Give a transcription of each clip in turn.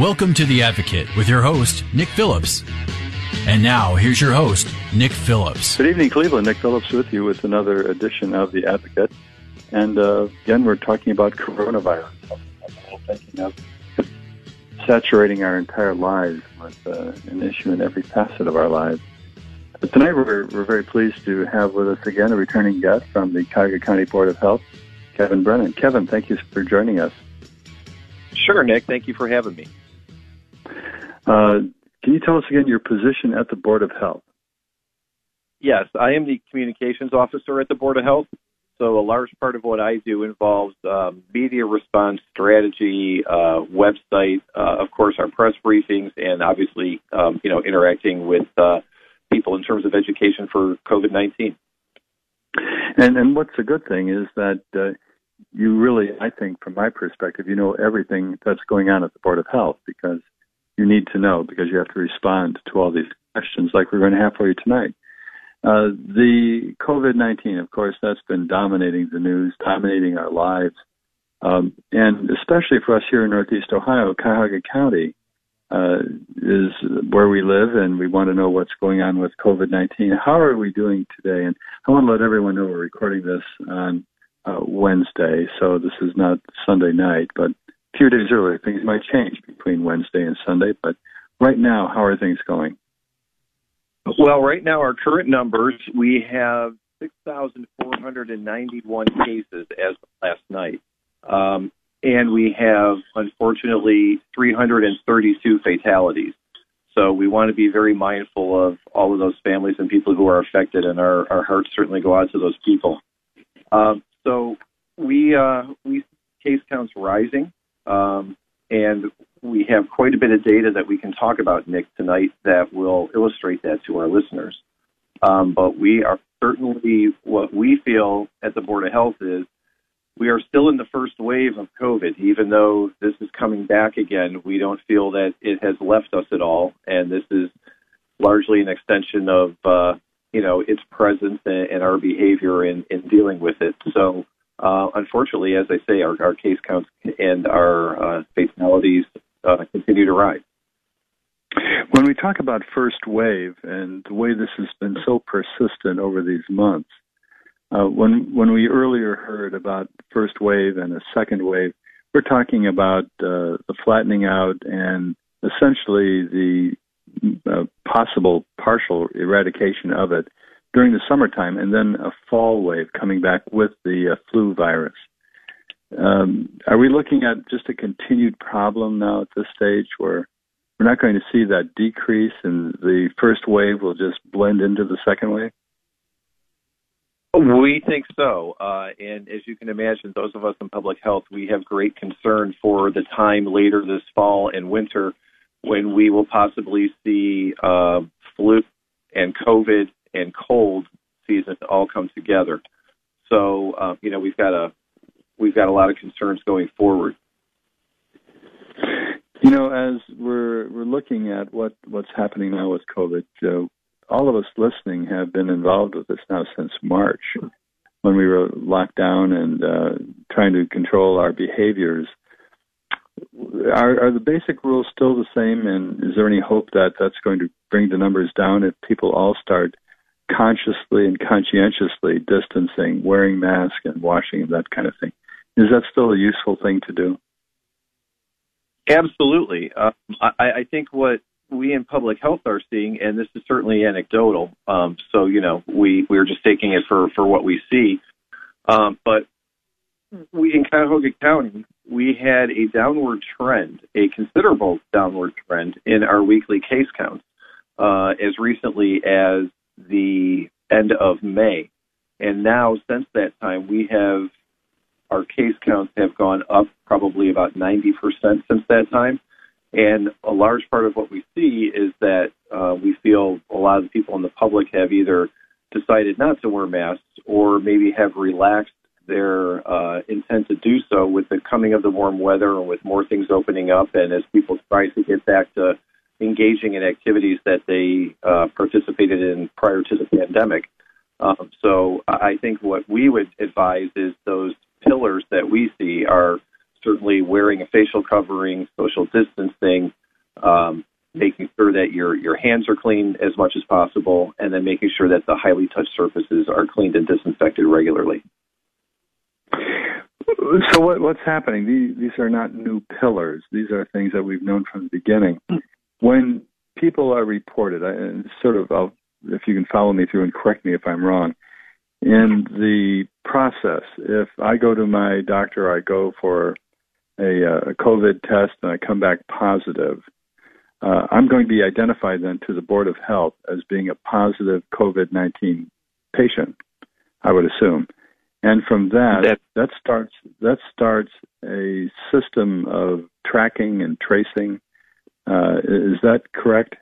Welcome to The Advocate with your host, Nick Phillips. And now, here's your host, Nick Phillips. Good evening, Cleveland. Nick Phillips with you with another edition of The Advocate. And uh, again, we're talking about coronavirus. I'm thinking of saturating our entire lives with uh, an issue in every facet of our lives. But tonight, we're, we're very pleased to have with us again a returning guest from the Cuyahoga County Board of Health, Kevin Brennan. Kevin, thank you for joining us. Sure, Nick. Thank you for having me. Uh, can you tell us again your position at the Board of Health? Yes, I am the communications officer at the Board of Health. So a large part of what I do involves um, media response strategy, uh, website, uh, of course, our press briefings, and obviously, um, you know, interacting with uh, people in terms of education for COVID nineteen. And and what's a good thing is that uh, you really, I think, from my perspective, you know everything that's going on at the Board of Health because you need to know because you have to respond to all these questions like we're going to have for you tonight. Uh, the COVID 19, of course, that's been dominating the news, dominating our lives. Um, and especially for us here in Northeast Ohio, Cuyahoga County uh, is where we live, and we want to know what's going on with COVID 19. How are we doing today? And I want to let everyone know we're recording this on uh, Wednesday, so this is not Sunday night, but a few days earlier, things might change between Wednesday and Sunday. But right now, how are things going? Well, right now, our current numbers, we have 6,491 cases as of last night. Um, and we have, unfortunately, 332 fatalities. So we want to be very mindful of all of those families and people who are affected, and our, our hearts certainly go out to those people. Um, so we uh, we case counts rising, um, and we have quite a bit of data that we can talk about, Nick, tonight that will illustrate that to our listeners. Um, but we are certainly what we feel at the Board of Health is we are still in the first wave of COVID, even though this is coming back again. We don't feel that it has left us at all, and this is largely an extension of uh, you know its presence and, and our behavior in, in dealing with it. So, uh, unfortunately, as I say, our, our case counts and our uh, fatalities uh, continue to rise. When we talk about first wave and the way this has been so persistent over these months, uh, when when we earlier heard about first wave and a second wave, we're talking about uh, the flattening out and essentially the uh, possible partial eradication of it during the summertime, and then a fall wave coming back with the uh, flu virus. Um, are we looking at just a continued problem now at this stage where we're not going to see that decrease and the first wave will just blend into the second wave? We think so. Uh, and as you can imagine, those of us in public health, we have great concern for the time later this fall and winter when we will possibly see uh, flu and COVID and cold season all come together. So, uh, you know, we've got a we've got a lot of concerns going forward. You know, as we're we're looking at what what's happening now with COVID, Joe, all of us listening have been involved with this now since March, when we were locked down and uh, trying to control our behaviors. Are, are the basic rules still the same? And is there any hope that that's going to bring the numbers down if people all start consciously and conscientiously distancing, wearing masks, and washing and that kind of thing? Is that still a useful thing to do? Absolutely. Um, I, I think what we in public health are seeing, and this is certainly anecdotal, um, so you know we we're just taking it for for what we see. Um, but we in Cuyahoga County, we had a downward trend, a considerable downward trend in our weekly case counts uh, as recently as the end of May, and now since that time we have our case counts have gone up probably about 90% since that time. And a large part of what we see is that uh, we feel a lot of the people in the public have either decided not to wear masks or maybe have relaxed their uh, intent to do so with the coming of the warm weather and with more things opening up and as people try to get back to engaging in activities that they uh, participated in prior to the pandemic. Um, so I think what we would advise is those pillars that we see are certainly wearing a facial covering, social distancing, um, making sure that your your hands are clean as much as possible, and then making sure that the highly touched surfaces are cleaned and disinfected regularly. So what, what's happening? These, these are not new pillars. These are things that we've known from the beginning. When people are reported, I, sort of, I'll, if you can follow me through and correct me if I'm wrong, in the process, if I go to my doctor, I go for a, uh, a COVID test and I come back positive, uh, I'm going to be identified then to the Board of Health as being a positive COVID 19 patient, I would assume. And from that, that, that starts that starts a system of tracking and tracing. Uh, is that correct?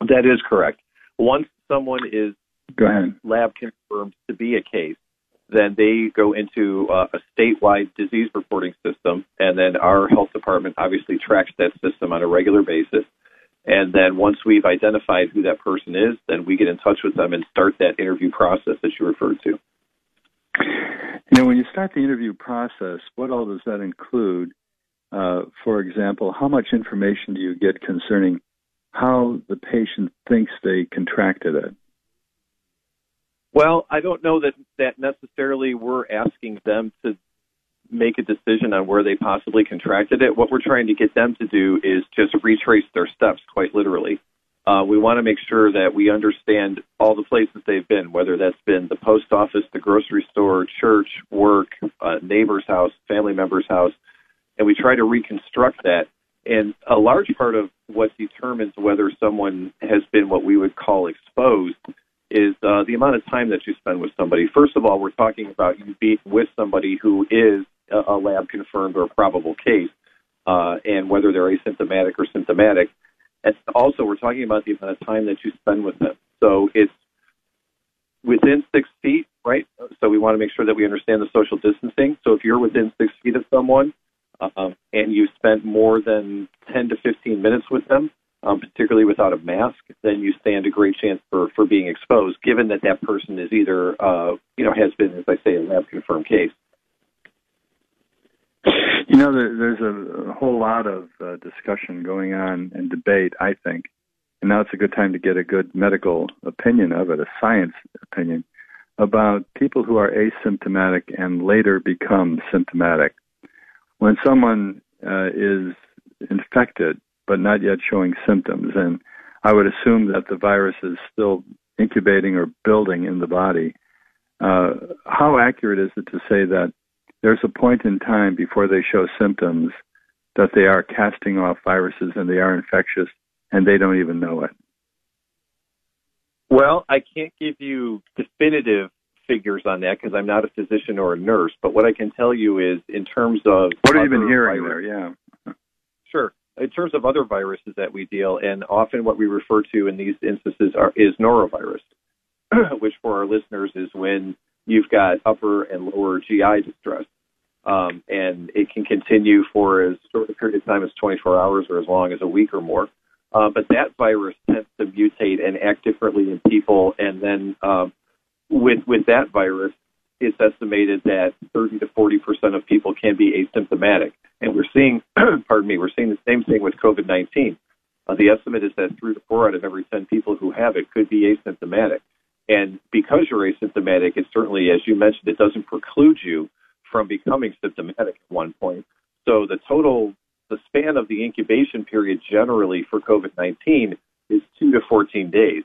That is correct. Once someone is Go ahead. lab confirmed to be a case, then they go into uh, a statewide disease reporting system, and then our health department obviously tracks that system on a regular basis. And then once we've identified who that person is, then we get in touch with them and start that interview process that you referred to. You know, when you start the interview process, what all does that include? Uh, for example, how much information do you get concerning how the patient thinks they contracted it? Well, I don't know that that necessarily we're asking them to make a decision on where they possibly contracted it. What we're trying to get them to do is just retrace their steps, quite literally. Uh, we want to make sure that we understand all the places they've been, whether that's been the post office, the grocery store, church, work, uh, neighbor's house, family member's house, and we try to reconstruct that. And a large part of what determines whether someone has been what we would call exposed is uh, the amount of time that you spend with somebody. First of all, we're talking about you being with somebody who is a, a lab confirmed or probable case, uh, and whether they're asymptomatic or symptomatic. And also, we're talking about the amount of time that you spend with them. So it's within six feet, right? So we want to make sure that we understand the social distancing. So if you're within six feet of someone um, and you spent more than 10 to 15 minutes with them, um, particularly without a mask, then you stand a great chance for, for being exposed, given that that person is either, uh, you know, has been, as I say, a lab confirmed case. You know, there, there's a, a, whole lot of uh, discussion going on and debate, I think, and now it's a good time to get a good medical opinion of it, a science opinion, about people who are asymptomatic and later become symptomatic. When someone uh, is infected but not yet showing symptoms. And I would assume that the virus is still incubating or building in the body. Uh, how accurate is it to say that there's a point in time before they show symptoms that they are casting off viruses and they are infectious and they don't even know it? Well, I can't give you definitive figures on that because I'm not a physician or a nurse. But what I can tell you is, in terms of what have you been hearing there? Yeah, sure in terms of other viruses that we deal, and often what we refer to in these instances are, is norovirus, which for our listeners is when you've got upper and lower GI distress. Um, and it can continue for as short a period of time as 24 hours or as long as a week or more. Uh, but that virus tends to mutate and act differently in people. And then um, with with that virus, it's estimated that 30 to 40 percent of people can be asymptomatic. And we're seeing, pardon me, we're seeing the same thing with COVID 19. Uh, the estimate is that three to four out of every 10 people who have it could be asymptomatic. And because you're asymptomatic, it certainly, as you mentioned, it doesn't preclude you from becoming symptomatic at one point. So the total, the span of the incubation period generally for COVID 19 is two to 14 days.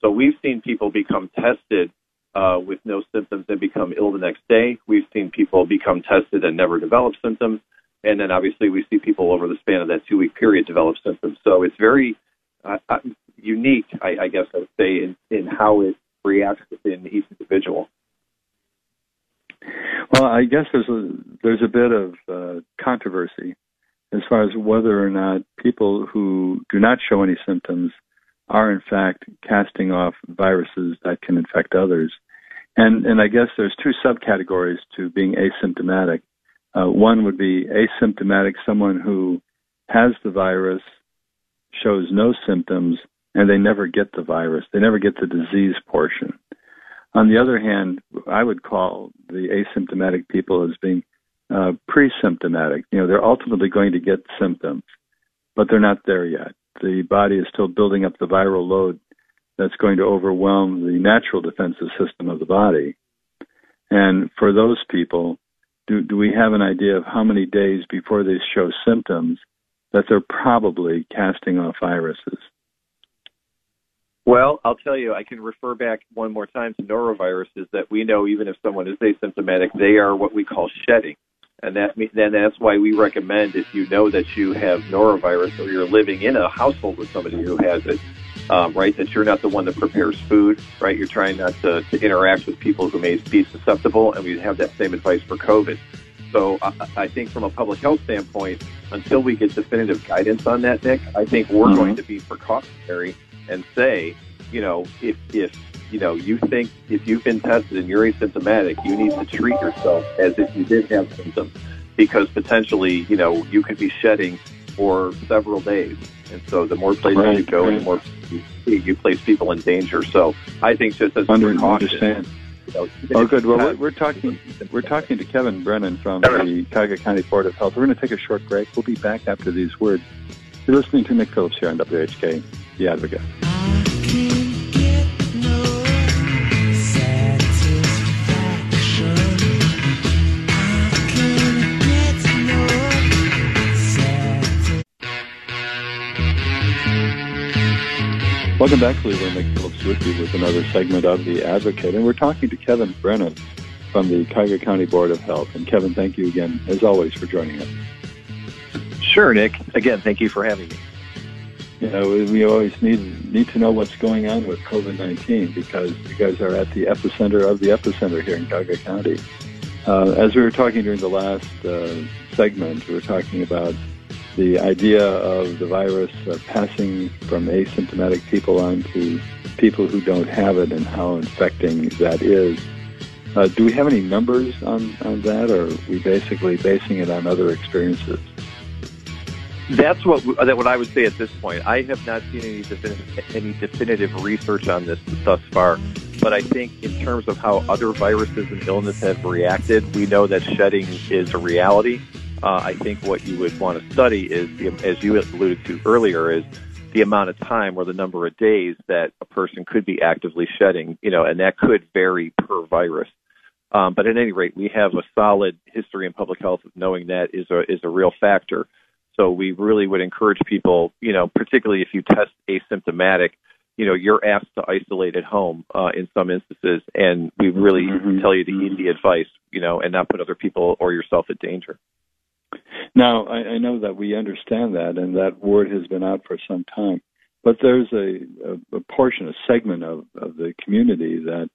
So we've seen people become tested uh, with no symptoms and become ill the next day. We've seen people become tested and never develop symptoms. And then obviously we see people over the span of that two week period develop symptoms. So it's very uh, uh, unique, I, I guess I would say, in, in how it reacts within each individual. Well, I guess there's a there's a bit of uh, controversy as far as whether or not people who do not show any symptoms are in fact casting off viruses that can infect others. And and I guess there's two subcategories to being asymptomatic. Uh, one would be asymptomatic, someone who has the virus, shows no symptoms, and they never get the virus. They never get the disease portion. On the other hand, I would call the asymptomatic people as being uh, pre-symptomatic. You know, they're ultimately going to get symptoms, but they're not there yet. The body is still building up the viral load that's going to overwhelm the natural defensive system of the body. And for those people, do, do we have an idea of how many days before they show symptoms that they're probably casting off viruses? Well, I'll tell you, I can refer back one more time to noroviruses that we know even if someone is asymptomatic, they are what we call shedding. And that then that's why we recommend if you know that you have norovirus or you're living in a household with somebody who has it, um, right, that you're not the one that prepares food, right? You're trying not to, to interact with people who may be susceptible, and we have that same advice for COVID. So I, I think from a public health standpoint, until we get definitive guidance on that, Nick, I think we're mm-hmm. going to be precautionary and say, you know, if if you know you think if you've been tested and you're asymptomatic, you need to treat yourself as if you did have symptoms, because potentially, you know, you could be shedding for several days, and so the more places right, you go, right. the more you, you place people in danger. So I think just as Under. Understand. You know, oh, good. Well, we're, we're talking. We're talking to Kevin Brennan from the Cuyahoga County Board of Health. We're going to take a short break. We'll be back after these words. You're listening to Nick Phillips here on WHK, The Advocate. Welcome back, Cleveland. Nick Phillips with you with another segment of The Advocate. And we're talking to Kevin Brennan from the Cuyahoga County Board of Health. And Kevin, thank you again, as always, for joining us. Sure, Nick. Again, thank you for having me. You know, we always need need to know what's going on with COVID nineteen because you guys are at the epicenter of the epicenter here in Cuyahoga County. Uh, as we were talking during the last uh, segment, we were talking about the idea of the virus uh, passing from asymptomatic people on to people who don't have it and how infecting that is. Uh, do we have any numbers on, on that, or are we basically basing it on other experiences? That's what that what I would say at this point. I have not seen any definitive, any definitive research on this thus far, but I think in terms of how other viruses and illness have reacted, we know that shedding is a reality uh, I think what you would want to study is, as you alluded to earlier, is the amount of time or the number of days that a person could be actively shedding, you know, and that could vary per virus. Um, but at any rate, we have a solid history in public health of knowing that is a is a real factor. So we really would encourage people, you know, particularly if you test asymptomatic, you know, you're asked to isolate at home uh, in some instances, and we really mm-hmm. tell you to heed the advice, you know, and not put other people or yourself at danger. Now, I, I know that we understand that, and that word has been out for some time. But there's a, a, a portion, a segment of, of the community that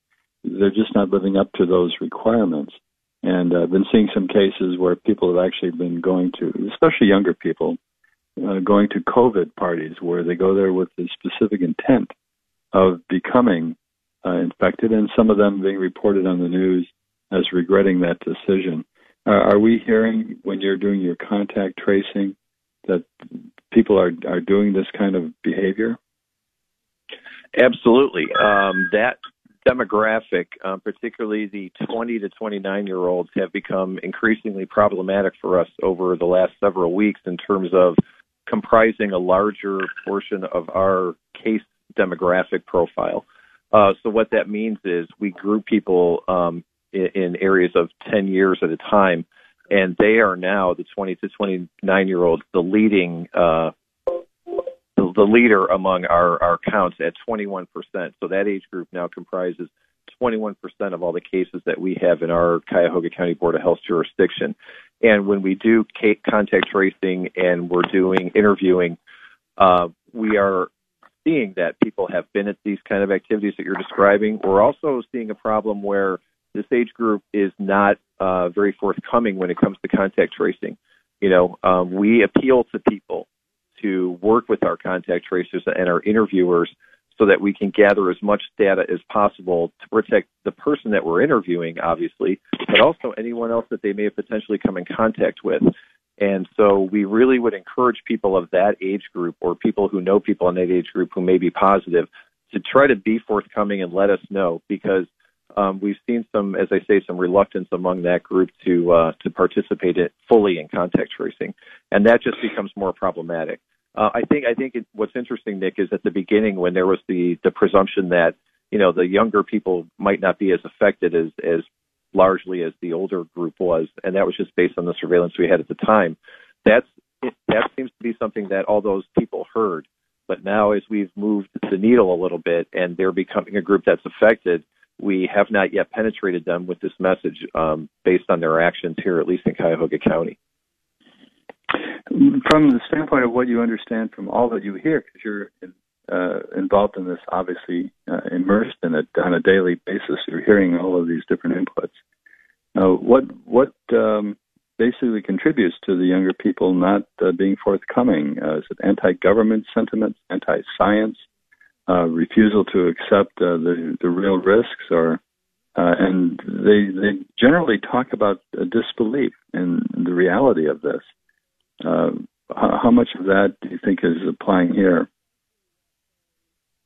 they're just not living up to those requirements. And I've been seeing some cases where people have actually been going to, especially younger people, uh, going to COVID parties where they go there with the specific intent of becoming uh, infected, and some of them being reported on the news as regretting that decision. Uh, are we hearing when you're doing your contact tracing that people are are doing this kind of behavior? Absolutely. Um, that demographic, um, particularly the 20 to 29 year olds, have become increasingly problematic for us over the last several weeks in terms of comprising a larger portion of our case demographic profile. Uh, so what that means is we group people um, in, in areas of 10 years at a time. And they are now the 20 to 29 year olds, the leading, uh, the, the leader among our, our counts at 21%. So that age group now comprises 21% of all the cases that we have in our Cuyahoga County Board of Health jurisdiction. And when we do contact tracing and we're doing interviewing, uh, we are seeing that people have been at these kind of activities that you're describing. We're also seeing a problem where this age group is not uh, very forthcoming when it comes to contact tracing. You know, um, we appeal to people to work with our contact tracers and our interviewers so that we can gather as much data as possible to protect the person that we're interviewing, obviously, but also anyone else that they may have potentially come in contact with. And so we really would encourage people of that age group or people who know people in that age group who may be positive to try to be forthcoming and let us know because um, we've seen some, as I say, some reluctance among that group to uh, to participate in, fully in contact tracing, and that just becomes more problematic. Uh, I think I think it, what's interesting, Nick, is at the beginning when there was the the presumption that you know the younger people might not be as affected as as largely as the older group was, and that was just based on the surveillance we had at the time. That's that seems to be something that all those people heard, but now as we've moved the needle a little bit and they're becoming a group that's affected, we have not yet penetrated them with this message um, based on their actions here, at least in Cuyahoga County. From the standpoint of what you understand from all that you hear, because you're in, uh, involved in this, obviously uh, immersed in it on a daily basis, you're hearing all of these different inputs. Uh, what what um, basically contributes to the younger people not uh, being forthcoming? Uh, is it anti-government sentiments, anti-science, uh, refusal to accept the the real risks, or and they they generally talk about a disbelief in the reality of this. Uh, how much of that do you think is applying here?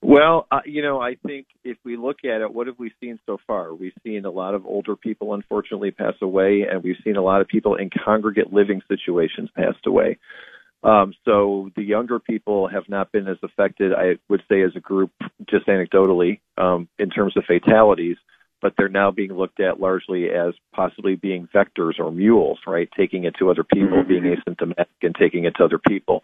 Well, uh, you know, I think if we look at it, what have we seen so far? We've seen a lot of older people, unfortunately, pass away, and we've seen a lot of people in congregate living situations passed away. Um, so the younger people have not been as affected, I would say, as a group, just anecdotally, um, in terms of fatalities but they're now being looked at largely as possibly being vectors or mules, right? Taking it to other people, mm-hmm. being asymptomatic and taking it to other people.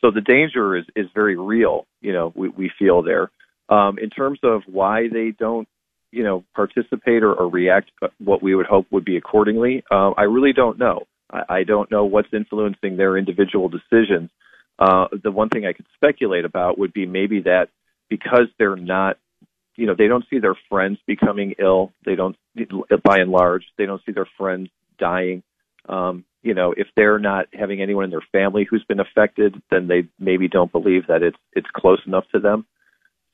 So the danger is, is very real, you know, we, we feel there. Um, in terms of why they don't, you know, participate or, or react what we would hope would be accordingly, uh, I really don't know. I, don't know what's influencing their individual decisions. Uh, the one thing I could speculate about would be maybe that because they're not you know they don't see their friends becoming ill they don't by and large they don't see their friends dying. Um you know if they're not having anyone in their family who's been affected then they maybe don't believe that it's it's close enough to them.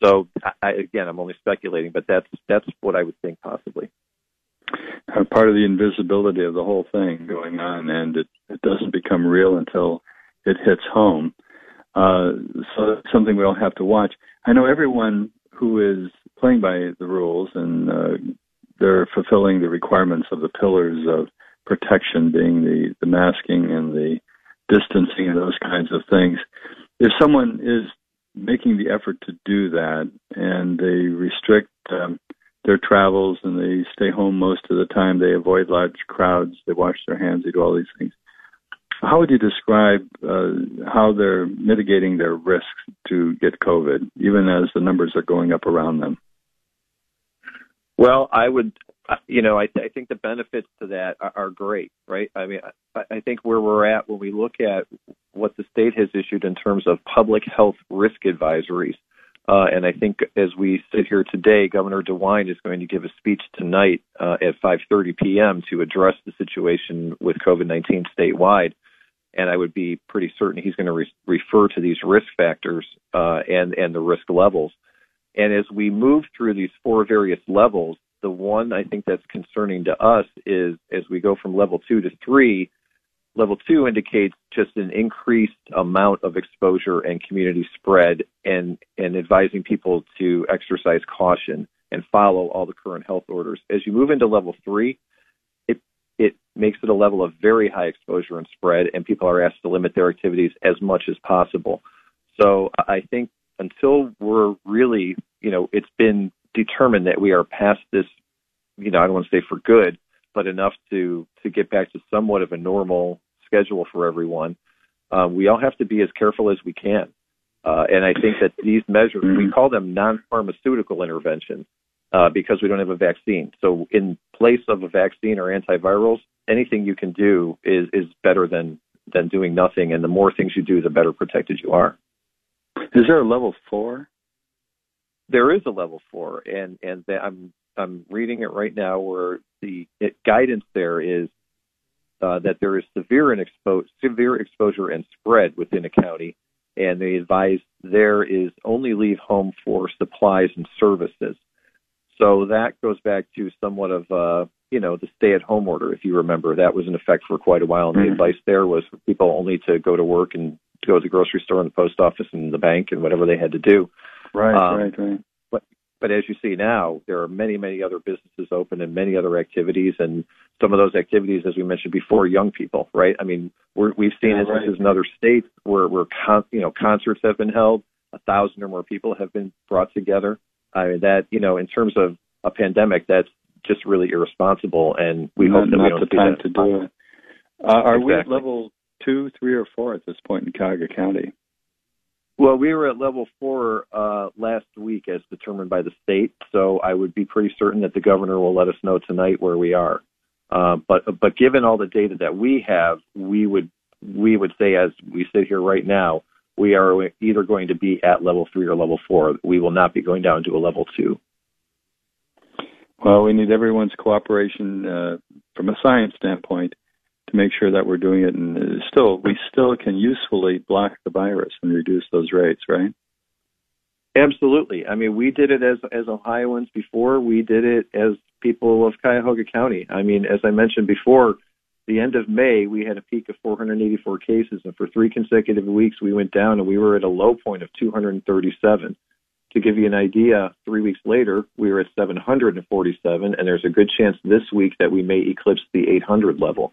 So I, again i'm only speculating but that's that's what i would think possibly part of the invisibility of the whole thing going on and it it doesn't become real until it hits home uh so that's something we all have to watch i know everyone who is playing by the rules and uh, they're fulfilling the requirements of the pillars of protection, being the, the masking and the distancing and those kinds of things. If someone is making the effort to do that and they restrict um, their travels and they stay home most of the time, they avoid large crowds, they wash their hands, they do all these things. How would you describe uh, how they're mitigating their risks to get COVID, even as the numbers are going up around them? Well, I would, you know, I, th- I think the benefits to that are, are great, right? I mean, I, I think where we're at when we look at what the state has issued in terms of public health risk advisories, uh, and I think as we sit here today, Governor DeWine is going to give a speech tonight uh, at 5:30 p.m. to address the situation with COVID-19 statewide and I would be pretty certain he's going to re- refer to these risk factors uh, and and the risk levels. And as we move through these four various levels, the one I think that's concerning to us is as we go from level two to three. Level two indicates just an increased amount of exposure and community spread, and and advising people to exercise caution and follow all the current health orders. As you move into level three, it makes it a level of very high exposure and spread, and people are asked to limit their activities as much as possible. So I think until we're really, you know, it's been determined that we are past this, you know, I don't want to say for good, but enough to to get back to somewhat of a normal schedule for everyone. Um, we all have to be as careful as we can. Uh, and I think that these measures, we call them non-pharmaceutical interventions uh, because we don't have a vaccine. So, in place of a vaccine or antivirals, anything you can do is is better than than doing nothing. And the more things you do, the better protected you are. Is there a level four? There is a level four, and and I'm I'm reading it right now, where the it, guidance there is uh, that there is severe and expo- severe exposure and spread within a county, and they advise there is only leave home for supplies and services. So that goes back to somewhat of uh, you know the stay-at-home order, if you remember, that was in effect for quite a while, and mm-hmm. the advice there was for people only to go to work and to go to the grocery store and the post office and the bank and whatever they had to do. Right, um, right, right. But but as you see now, there are many many other businesses open and many other activities, and some of those activities, as we mentioned before, young people, right? I mean, we're, we've seen yeah, instances right. in other states where where con- you know concerts have been held, a thousand or more people have been brought together. I mean that you know in terms of a pandemic, that's just really irresponsible, and we not, hope that not we don't the see time that. to do it. Uh, are exactly. we at level two, three, or four at this point in Cuyahoga County? Well, we were at level four uh, last week, as determined by the state. So I would be pretty certain that the governor will let us know tonight where we are. Uh, but but given all the data that we have, we would we would say, as we sit here right now, we are either going to be at level three or level four. We will not be going down to a level two. Well, we need everyone's cooperation uh, from a science standpoint to make sure that we're doing it, and still we still can usefully block the virus and reduce those rates, right? Absolutely. I mean, we did it as as Ohioans before. We did it as people of Cuyahoga County. I mean, as I mentioned before, the end of May we had a peak of 484 cases, and for three consecutive weeks we went down, and we were at a low point of 237. To give you an idea, three weeks later we were at 747, and there's a good chance this week that we may eclipse the 800 level.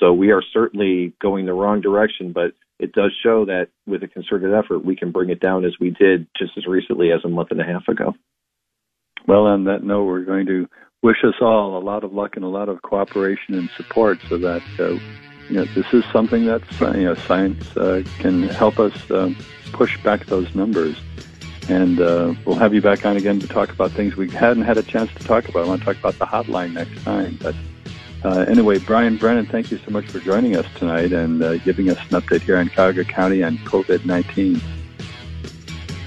So we are certainly going the wrong direction, but it does show that with a concerted effort, we can bring it down as we did just as recently as a month and a half ago. Well, on that note, we're going to wish us all a lot of luck and a lot of cooperation and support so that uh, you know, this is something that you know, science uh, can help us uh, push back those numbers. And uh, we'll have you back on again to talk about things we hadn't had a chance to talk about. I want to talk about the hotline next time. But uh, anyway, Brian Brennan, thank you so much for joining us tonight and uh, giving us an update here in Cuyahoga County on COVID 19.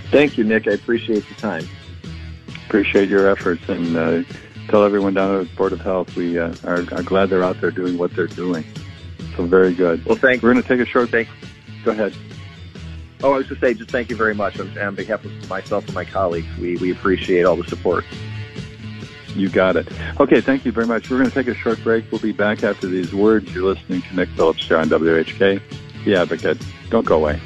Thank you, Nick. I appreciate the time. Appreciate your efforts and uh, tell everyone down at the Board of Health we uh, are, are, glad they're out there doing what they're doing. So very good. Well, thank We're going to take a short break. Go ahead. Oh, I was going to say, just thank you very much on, on behalf of myself and my colleagues. We, we appreciate all the support. You got it. Okay, thank you very much. We're going to take a short break. We'll be back after these words. You're listening to Nick Phillips here on WHK, The Advocate. Don't go away.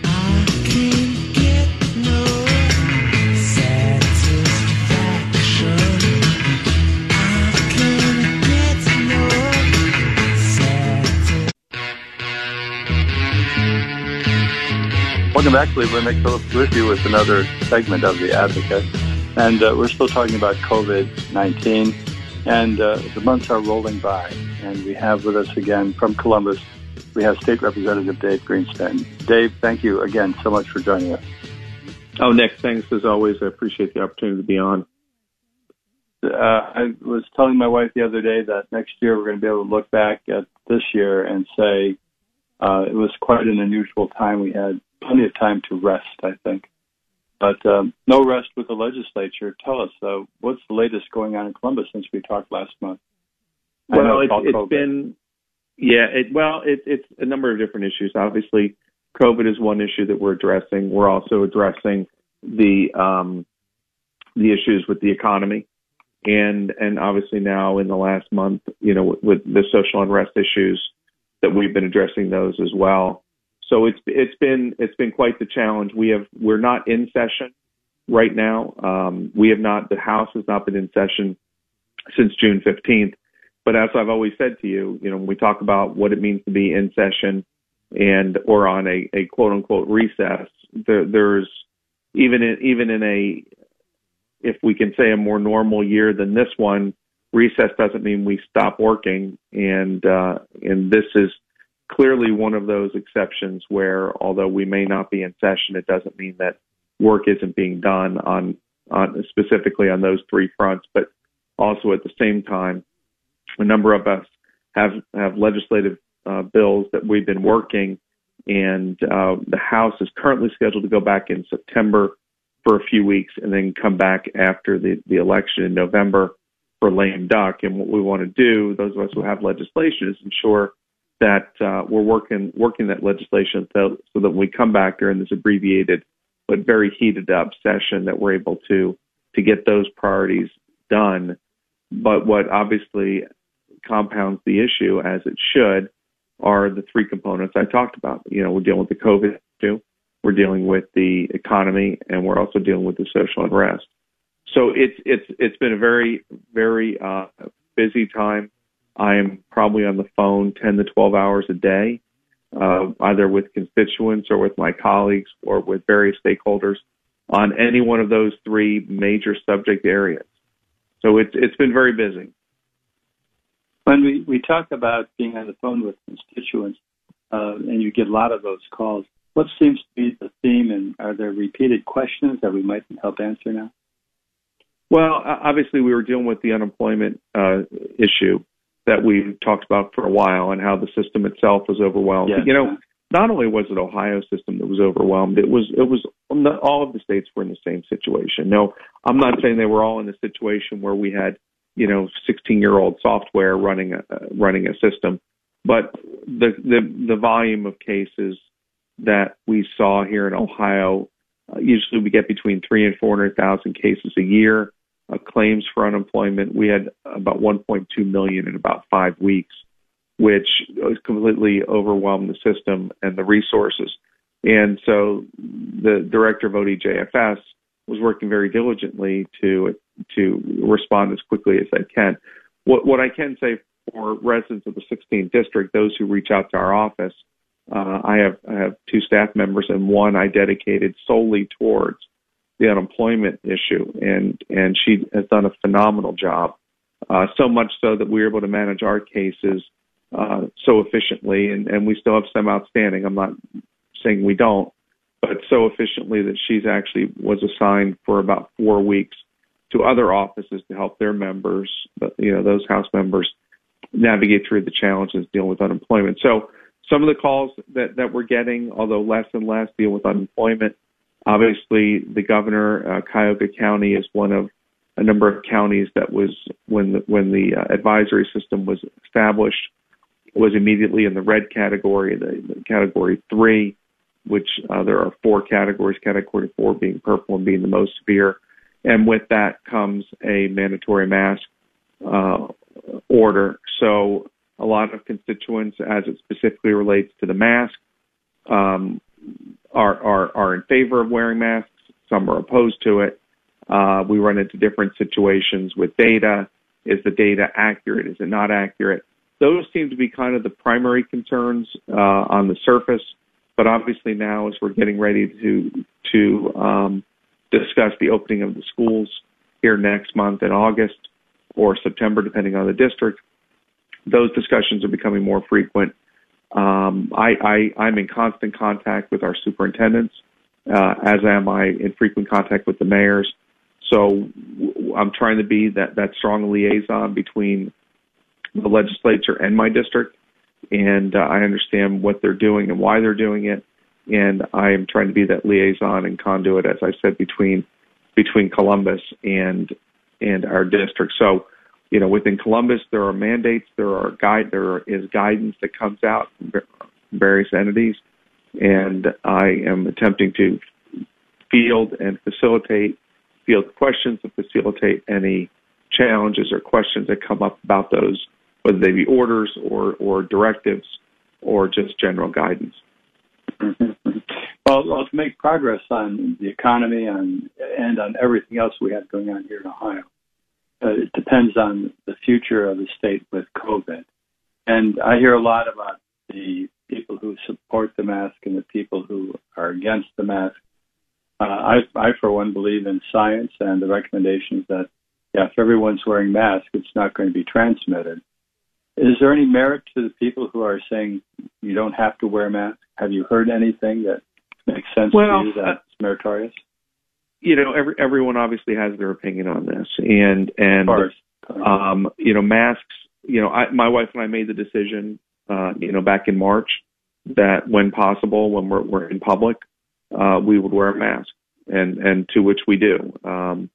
Welcome back, Cleveland. Nick Phillips with you with another segment of The Advocate. And uh, we're still talking about COVID 19. And uh, the months are rolling by. And we have with us again from Columbus, we have State Representative Dave Greenspan. Dave, thank you again so much for joining us. Oh, Nick, thanks as always. I appreciate the opportunity to be on. Uh, I was telling my wife the other day that next year we're going to be able to look back at this year and say uh, it was quite an unusual time. We had plenty of time to rest, I think. But um, no rest with the legislature. Tell us, uh, what's the latest going on in Columbus since we talked last month? Well, it's, it's been, yeah, it, well, it, it's a number of different issues. Obviously, COVID is one issue that we're addressing. We're also addressing the um, the issues with the economy, and and obviously now in the last month, you know, with, with the social unrest issues, that we've been addressing those as well. So it's it's been it's been quite the challenge. We have we're not in session right now. Um, we have not the House has not been in session since June 15th. But as I've always said to you, you know, when we talk about what it means to be in session and or on a, a quote unquote recess, there, there's even in, even in a if we can say a more normal year than this one, recess doesn't mean we stop working, and uh, and this is clearly one of those exceptions where, although we may not be in session, it doesn't mean that work isn't being done on, on specifically on those three fronts. But also at the same time, a number of us have have legislative uh, bills that we've been working, and uh, the House is currently scheduled to go back in September for a few weeks and then come back after the, the election in November. for lame duck. And what we want to do, those of us who have legislation, is ensure that uh, we're working working that legislation so, so that when we come back during this abbreviated but very heated up session, that we're able to to get those priorities done. But what obviously compounds the issue, as it should, are the three components I talked about. You know, we're dealing with the COVID issue, we're dealing with the economy, and we're also dealing with the social unrest. So it's it's it's been a very very uh, busy time. I am probably on the phone 10 to 12 hours a day, uh, either with constituents or with my colleagues or with various stakeholders on any one of those three major subject areas. So it's it's been very busy. When we, we talk about being on the phone with constituents, uh, and you get a lot of those calls, what seems to be the theme, and are there repeated questions that we might help answer now? Well, obviously, we were dealing with the unemployment uh, issue that we talked about for a while, and how the system itself was overwhelmed. Yes. You know, not only was it Ohio system that was overwhelmed, it was it was all of the states were in the same situation. No, I'm not saying they were all in a situation where we had you know 16 year old software running a uh, running a system, but the the the volume of cases that we saw here in Ohio, uh, usually we get between three and 400,000 cases a year uh, claims for unemployment. We had about 1.2 million in about five weeks, which completely overwhelmed the system and the resources. And so the director of ODJFS was working very diligently to to respond as quickly as I can. What what I can say for residents of the 16th district, those who reach out to our office, uh, I have I have two staff members and one I dedicated solely towards the unemployment issue, and and she has done a phenomenal job. Uh, so much so that we were able to manage our cases uh, so efficiently, and, and we still have some outstanding. I'm not saying we don't, but so efficiently that she's actually was assigned for about four weeks to other offices to help their members, you know, those House members navigate through the challenges dealing with unemployment. So some of the calls that, that we're getting, although less and less, deal with unemployment. Obviously, the governor, uh, Cuyahoga County, is one of a number of counties that was when the, when the uh, advisory system was established was immediately in the red category, the, the category three, which uh, there are four categories. Category four being purple and being the most severe, and with that comes a mandatory mask uh, order. So a lot of constituents, as it specifically relates to the mask, um, are, are, are in favor of wearing masks. Some are opposed to it. Uh, we run into different situations with data. Is the data accurate? Is it not accurate? Those seem to be kind of the primary concerns uh, on the surface. But obviously now, as we're getting ready to to um, discuss the opening of the schools here next month in August or September, depending on the district, those discussions are becoming more frequent. Um, I, I, I'm in constant contact with our superintendents, uh, as am I in frequent contact with the mayors. So I'm trying to be that, that strong liaison between the legislature and my district. And uh, I understand what they're doing and why they're doing it. And I am trying to be that liaison and conduit, as I said, between between Columbus and and our district. So you know, within Columbus, there are mandates, there are guide, there is guidance that comes out from various entities, and I am attempting to field and facilitate, field questions and facilitate any challenges or questions that come up about those, whether they be orders or or directives or just general guidance. Mm-hmm. Well, let's make progress on the economy and and on everything else we have going on here in Ohio uh, it depends on the future of the state with COVID. And I hear a lot about the people who support the mask and the people who are against the mask. Uh, I, I, for one, believe in science and the recommendations that, yeah, if everyone's wearing masks, it's not going to be transmitted. Is there any merit to the people who are saying you don't have to wear masks? Have you heard anything that makes sense well, to you that's meritorious? You know, every, everyone obviously has their opinion on this, and and um, you know, masks. You know, I, my wife and I made the decision, uh, you know, back in March that when possible, when we're, we're in public, uh, we would wear a mask, and and to which we do. Um,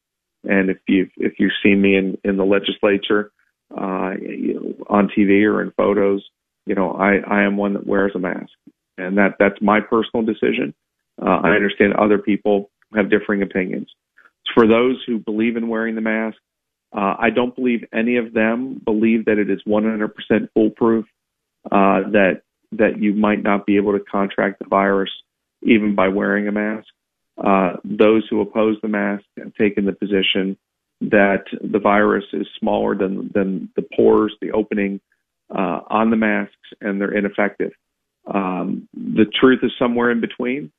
And if you've if you've seen me in in the legislature, uh, you know, on TV or in photos, you know, I I am one that wears a mask, and that that's my personal decision. Uh, I understand other people have differing opinions. For those who believe in wearing the mask, uh, I don't believe any of them believe that it is 100% foolproof. Uh, that that you might not be able to contract the virus even by wearing a mask. Uh, those who oppose the mask have taken the position that the virus is smaller than, than the pores, the opening uh, on the masks, and they're ineffective. Um, the truth is somewhere in between,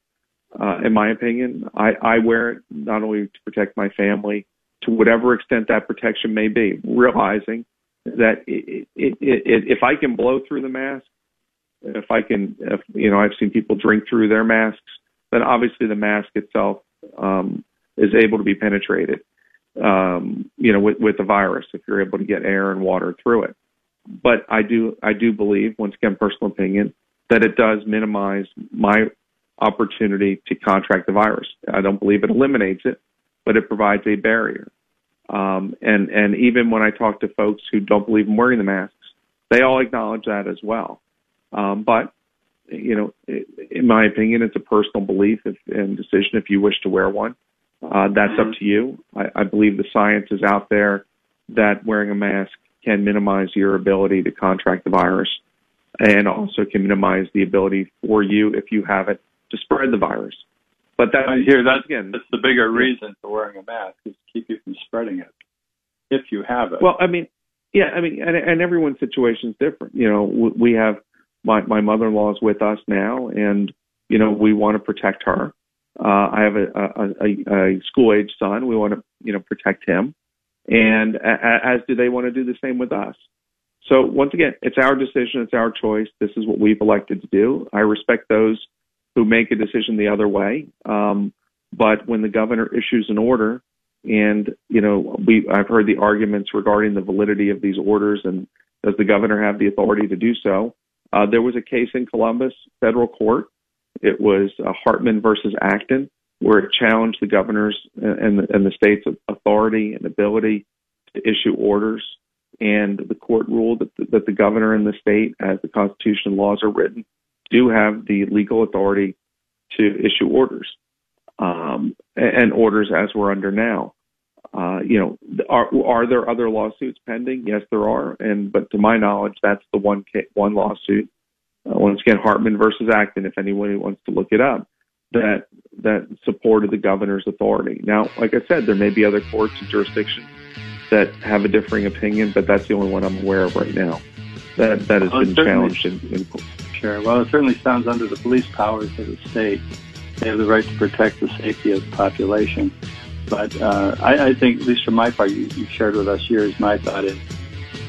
uh, in my opinion. I, I wear it not only to protect my family, to whatever extent that protection may be, realizing that it, it, it, if I can blow through the mask, if I can, if, you know, I've seen people drink through their masks, then obviously the mask itself um, is able to be penetrated, um, you know, with, with the virus if you're able to get air and water through it. But I do, I do believe, once again, personal opinion, that it does minimize my opportunity to contract the virus. I don't believe it eliminates it, but it provides a barrier. Um, and and even when I talk to folks who don't believe in wearing the masks, they all acknowledge that as well. Um, but you know, in my opinion, it's a personal belief if, and decision if you wish to wear one. Uh, that's mm-hmm. up to you. I, I believe the science is out there that wearing a mask can minimize your ability to contract the virus and also can minimize the ability for you, if you have it, to spread the virus. But that I hear that again. That's the bigger reason for wearing a mask is to keep you from spreading it, if you have it. Well, I mean, yeah, I mean, and, and everyone's situation is different. You know, we have my my mother-in-law is with us now, and you know we want to protect her. Uh, I have a, a, a, a school-age son. We want to you know protect him, and a, as do they want to do the same with us. So once again, it's our decision, it's our choice. This is what we've elected to do. I respect those who make a decision the other way. Um, but when the governor issues an order, and you know, we I've heard the arguments regarding the validity of these orders and does the governor have the authority to do so? Uh, there was a case in Columbus federal court. It was uh, Hartman versus Acton, where it challenged the governor's and the, and the state's authority and ability to issue orders. And the court ruled that the, that the governor and the state, as the Constitution laws are written, do have the legal authority to issue orders um, and orders as we're under now. Uh, you know, are are there other lawsuits pending? Yes, there are, and but to my knowledge, that's the one one lawsuit. Uh, once again, Hartman versus Acton. If anyone wants to look it up, that that supported the governor's authority. Now, like I said, there may be other courts and jurisdictions that have a differing opinion, but that's the only one I'm aware of right now. That that has well, been challenged in, in Sure. Well, it certainly sounds under the police powers of the state. They have the right to protect the safety of the population. But uh, I, I, think, at least from my part, you, have shared with us yours. My thought is,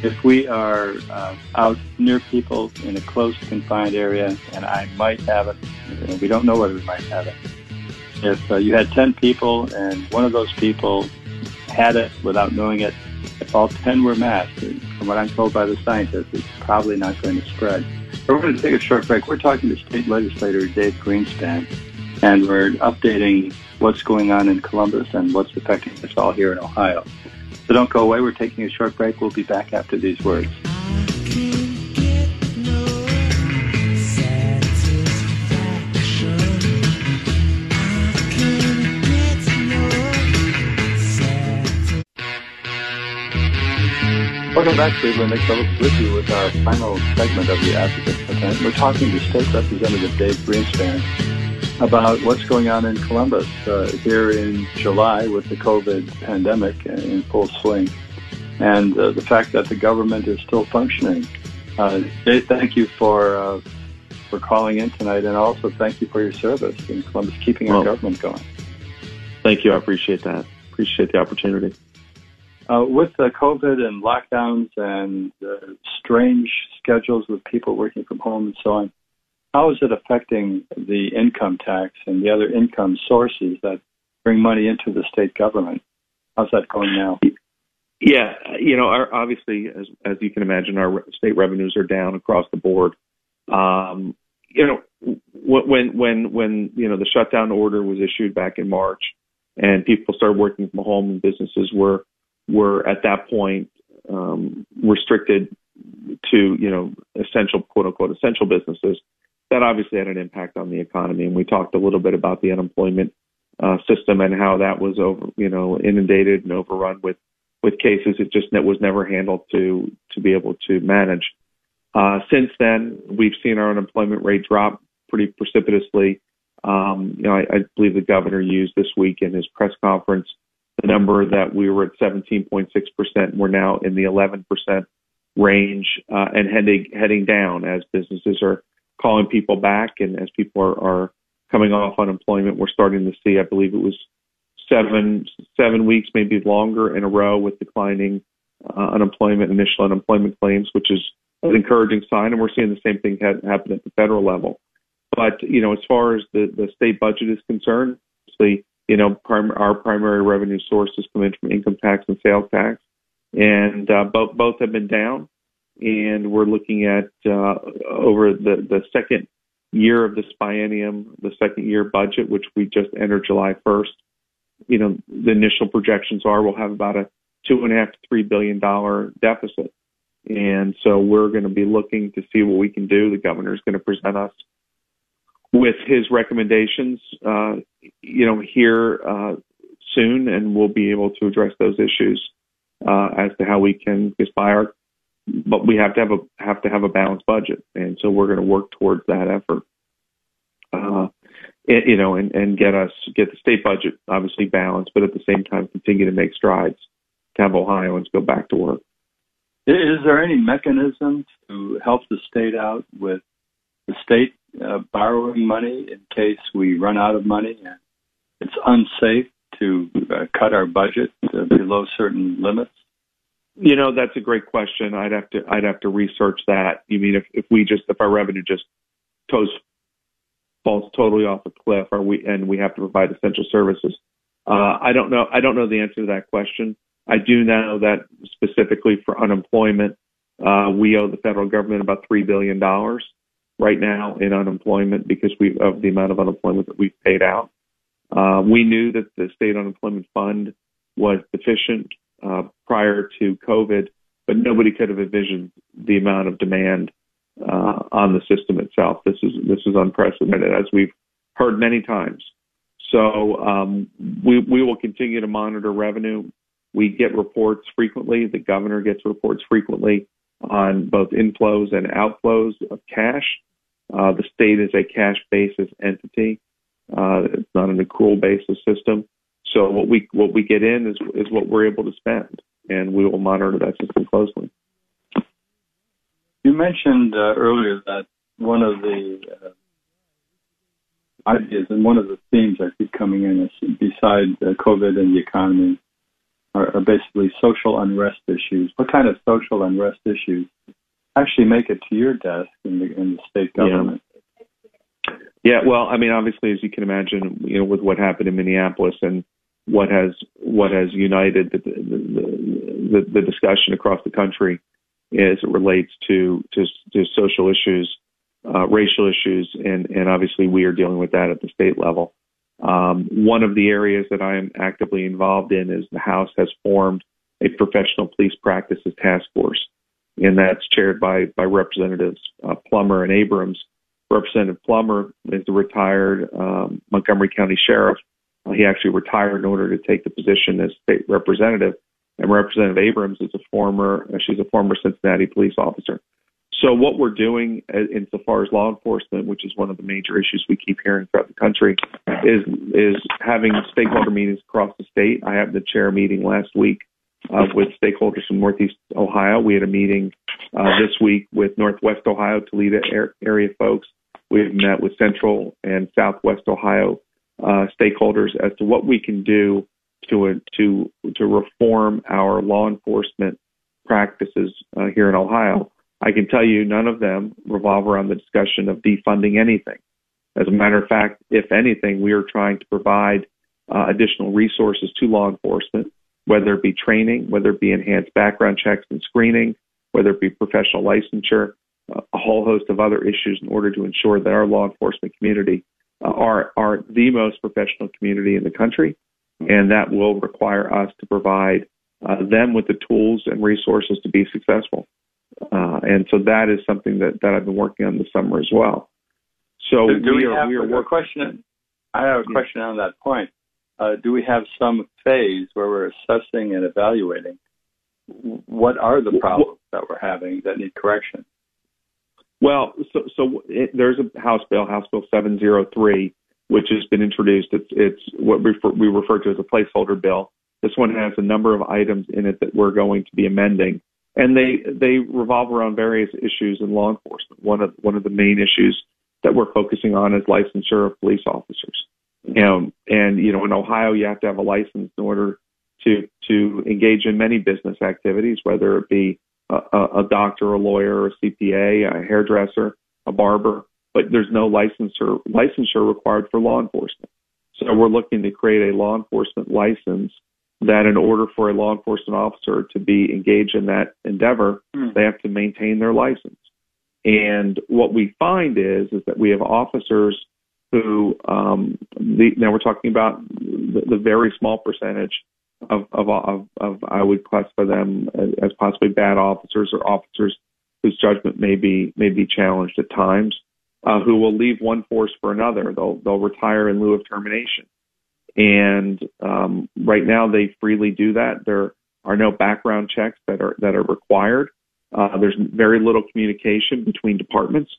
if we are uh, out near people in a close, confined area, and I might have it, we don't know whether we might have it. If uh, you had 10 people and one of those people had it without knowing it, if all 10 were masked, from what I'm told by the scientists, it's probably not going to spread. We're going to take a short break. We're talking to State Legislator Dave Greenspan, and we're updating what's going on in Columbus and what's affecting us all here in Ohio. So don't go away. We're taking a short break. We'll be back after these words. Back, Cleveland. Nick Phillips with you with our final segment of the Advocate. Event. We're talking to State Representative Dave Greenspan about what's going on in Columbus uh, here in July with the COVID pandemic in full swing, and uh, the fact that the government is still functioning. Uh, Dave, thank you for uh, for calling in tonight, and also thank you for your service in Columbus, keeping well, our government going. Thank you. I appreciate that. Appreciate the opportunity. Uh, with the COVID and lockdowns and strange schedules with people working from home and so on, how is it affecting the income tax and the other income sources that bring money into the state government? How's that going now? Yeah, you know, our, obviously, as as you can imagine, our state revenues are down across the board. Um, you know, when when when you know the shutdown order was issued back in March, and people started working from home, and businesses were were at that point um, restricted to you know essential quote unquote essential businesses. That obviously had an impact on the economy, and we talked a little bit about the unemployment uh, system and how that was over you know inundated and overrun with with cases. It just it was never handled to to be able to manage. Uh, since then, we've seen our unemployment rate drop pretty precipitously. Um, you know, I, I believe the governor used this week in his press conference the number that we were at 17.6%. We're now in the 11% range uh, and heading heading down as businesses are calling people back and as people are, are coming off unemployment. We're starting to see, I believe it was seven seven weeks, maybe longer in a row with declining uh, unemployment, initial unemployment claims, which is an encouraging sign, and we're seeing the same thing ha- happen at the federal level. But you know, as far as the the state budget is concerned, obviously, you know, prim- our primary revenue sources come from income tax and sales tax, and uh, both both have been down. And we're looking at uh, over the the second year of this biennium, the second year budget, which we just entered July 1st. You know, the initial projections are we'll have about a two and a half to three billion dollar deficit. And so we're going to be looking to see what we can do. The governor is going to present us with his recommendations, uh, you know, here uh, soon, and we'll be able to address those issues uh, as to how we can aspire. But we have to have a have to have a balanced budget, and so we're going to work towards that effort. Uh, it, you know, and, and get us get the state budget obviously balanced, but at the same time continue to make strides to have Ohioans go back to work. Is there any mechanism to help the state out with the state uh, borrowing money in case we run out of money and it's unsafe to uh, cut our budget below certain limits? You know, that's a great question. I'd have to I'd have to research that. You mean if, if we just if our revenue just goes falls totally off a cliff, are we and we have to provide essential services? Uh, I don't know. I don't know the answer to that question. I do know that specifically for unemployment, uh, we owe the federal government about three billion dollars right now in unemployment because we of the amount of unemployment that we've paid out. Uh, we knew that the state unemployment fund was deficient uh, prior to COVID, but nobody could have envisioned the amount of demand uh, on the system itself. This is this is unprecedented, as we've heard many times. So um, we we will continue to monitor revenue. We get reports frequently. The governor gets reports frequently on both inflows and outflows of cash. Uh, the state is a cash basis entity. Uh, it's not an accrual basis system. So what we what we get in is is what we're able to spend, and we will monitor that system closely. You mentioned uh, earlier that one of the uh, ideas and one of the themes I keep coming in is beside uh, COVID and the economy are, are basically social unrest issues. What kind of social unrest issues actually make it to your desk in the, in the state government? Yeah. well, I mean, obviously, as you can imagine, you know, with what happened in Minneapolis and what has what has united the the, the, the discussion across the country as it relates to to, to social issues, uh, racial issues, and and obviously we are dealing with that at the state level. Um, one of the areas that I am actively involved in is the House has formed a professional police practices task force, and that's chaired by by Representatives uh, Plummer and Abrams. Representative Plummer is the retired um, Montgomery County Sheriff. Uh, he actually retired in order to take the position as state representative. And Representative Abrams is a former, uh, she's a former Cincinnati police officer. So what we're doing uh, insofar as law enforcement, which is one of the major issues we keep hearing throughout the country, is is having stakeholder meetings across the state. I had the chair meeting last week uh, with stakeholders from Northeast Ohio. We had a meeting uh, this week with Northwest Ohio, Toledo area folks. We've met with Central and Southwest Ohio uh, stakeholders as to what we can do to to to reform our law enforcement practices uh, here in Ohio. I can tell you none of them revolve around the discussion of defunding anything. As a matter of fact, if anything, we are trying to provide uh, additional resources to law enforcement, whether it be training, whether it be enhanced background checks and screening, whether it be professional licensure, uh, a whole host of other issues in order to ensure that our law enforcement community uh, are are the most professional community in the country and that will require us to provide uh, them with the tools and resources to be successful. Uh, and so that is something that, that I've been working on this summer as well. So do, do we, we, are, have we are a question. I have a question on that point. Uh, do we have some phase where we're assessing and evaluating what are the problems that we're having that need correction? Well, so so it, there's a House bill, House Bill 703, which has been introduced. It's it's what we refer, we refer to as a placeholder bill. This one has a number of items in it that we're going to be amending, and they they revolve around various issues in law enforcement. One of one of the main issues that we're focusing on is licensure of police officers. Um, and you know, in Ohio, you have to have a license in order to to engage in many business activities, whether it be a, a doctor, a lawyer, a CPA, a hairdresser, a barber, but there's no licensure licensure required for law enforcement. So we're looking to create a law enforcement license that in order for a law enforcement officer to be engaged in that endeavor, mm. they have to maintain their license. And what we find is is that we have officers who um, the, now we're talking about the, the very small percentage of, of, of, of I would classify them as, possibly bad officers or officers whose judgment may be may be challenged at times, uh, who will leave one force for another. They'll they'll retire in lieu of termination, and um, right now they freely do that. There are no background checks that are that are required. Uh, there's very little communication between departments,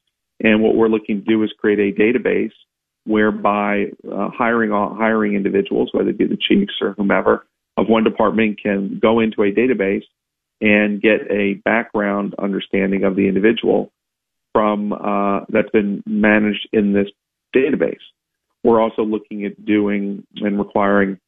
and what we're looking to do is create a database whereby uh, hiring hiring individuals, whether it be the chiefs or whomever, of one department can go into a database and get a background understanding of the individual from uh, that's been managed in this database. We're also looking at doing and requiring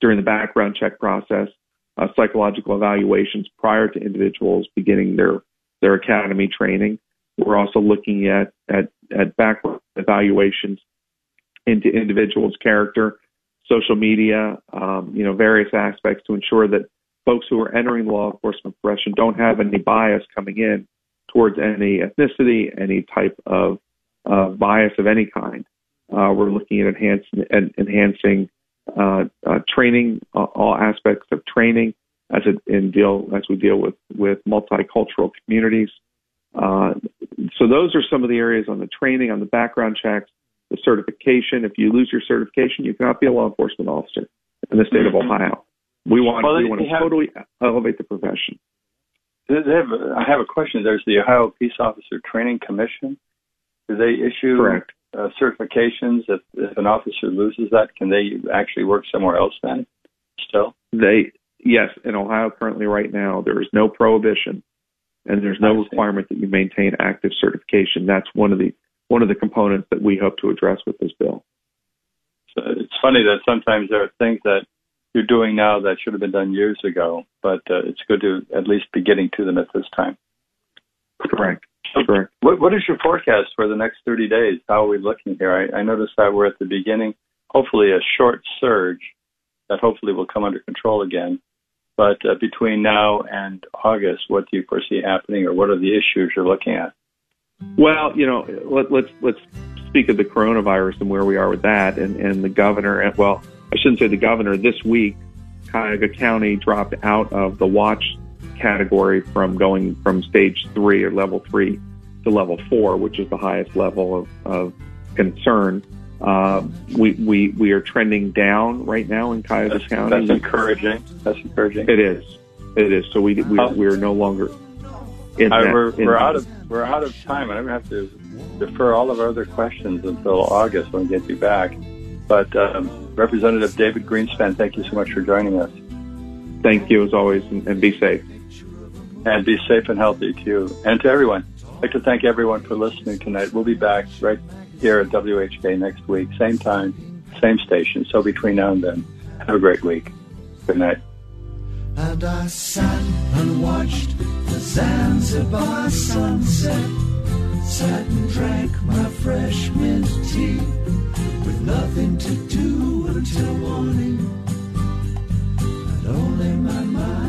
during the background check process uh, psychological evaluations prior to individuals beginning their their academy training. We're also looking at at, at background evaluations into individuals' character social media, um, you know, various aspects to ensure that folks who are entering the law enforcement profession don't have any bias coming in towards any ethnicity, any type of uh, bias of any kind. Uh, we're looking at enhancing, enhancing uh, uh, training, all aspects of training as it in deal as we deal with with multicultural communities. Uh, so those are some of the areas on the training, on the background checks, the certification. If you lose your certification, you cannot be a law enforcement officer in the state of mm-hmm. Ohio. We want well, we want to have, totally elevate the profession. Have, I have a question. There's the Ohio Peace Officer Training Commission. Do they issue Correct. Uh, certifications if, if an officer loses that? Can they actually work somewhere else then? Still, they yes. In Ohio, currently, right now, there is no prohibition, and there's no requirement that you maintain active certification. That's one of the one of the components that we hope to address with this bill. So it's funny that sometimes there are things that you're doing now that should have been done years ago, but uh, it's good to at least be getting to them at this time. Correct. Correct. What, what is your forecast for the next 30 days? How are we looking here? I, I noticed that we're at the beginning, hopefully a short surge that hopefully will come under control again. But uh, between now and August, what do you foresee happening, or what are the issues you're looking at? Well, you know, let, let's let's speak of the coronavirus and where we are with that, and and the governor. And well, I shouldn't say the governor. This week, Cuyahoga County dropped out of the watch category from going from stage three or level three to level four, which is the highest level of, of concern. Uh, we, we, we are trending down right now in Cuyahoga that's, County. That's encouraging. That's encouraging. It is. It is. So we, we, we are no longer in I, that, we're, in we're out of we're out of time. I'm gonna have to defer all of our other questions until August when we get you back. But um, Representative David Greenspan, thank you so much for joining us. Thank you as always, and, and be safe. And be safe and healthy to you and to everyone. I'd like to thank everyone for listening tonight. We'll be back right here at WHK next week, same time, same station. So between now and then, have a great week. Good night. And I sat and watched the Zanzibar sunset. Sat and drank my fresh mint tea with nothing to do until morning, and only my mind.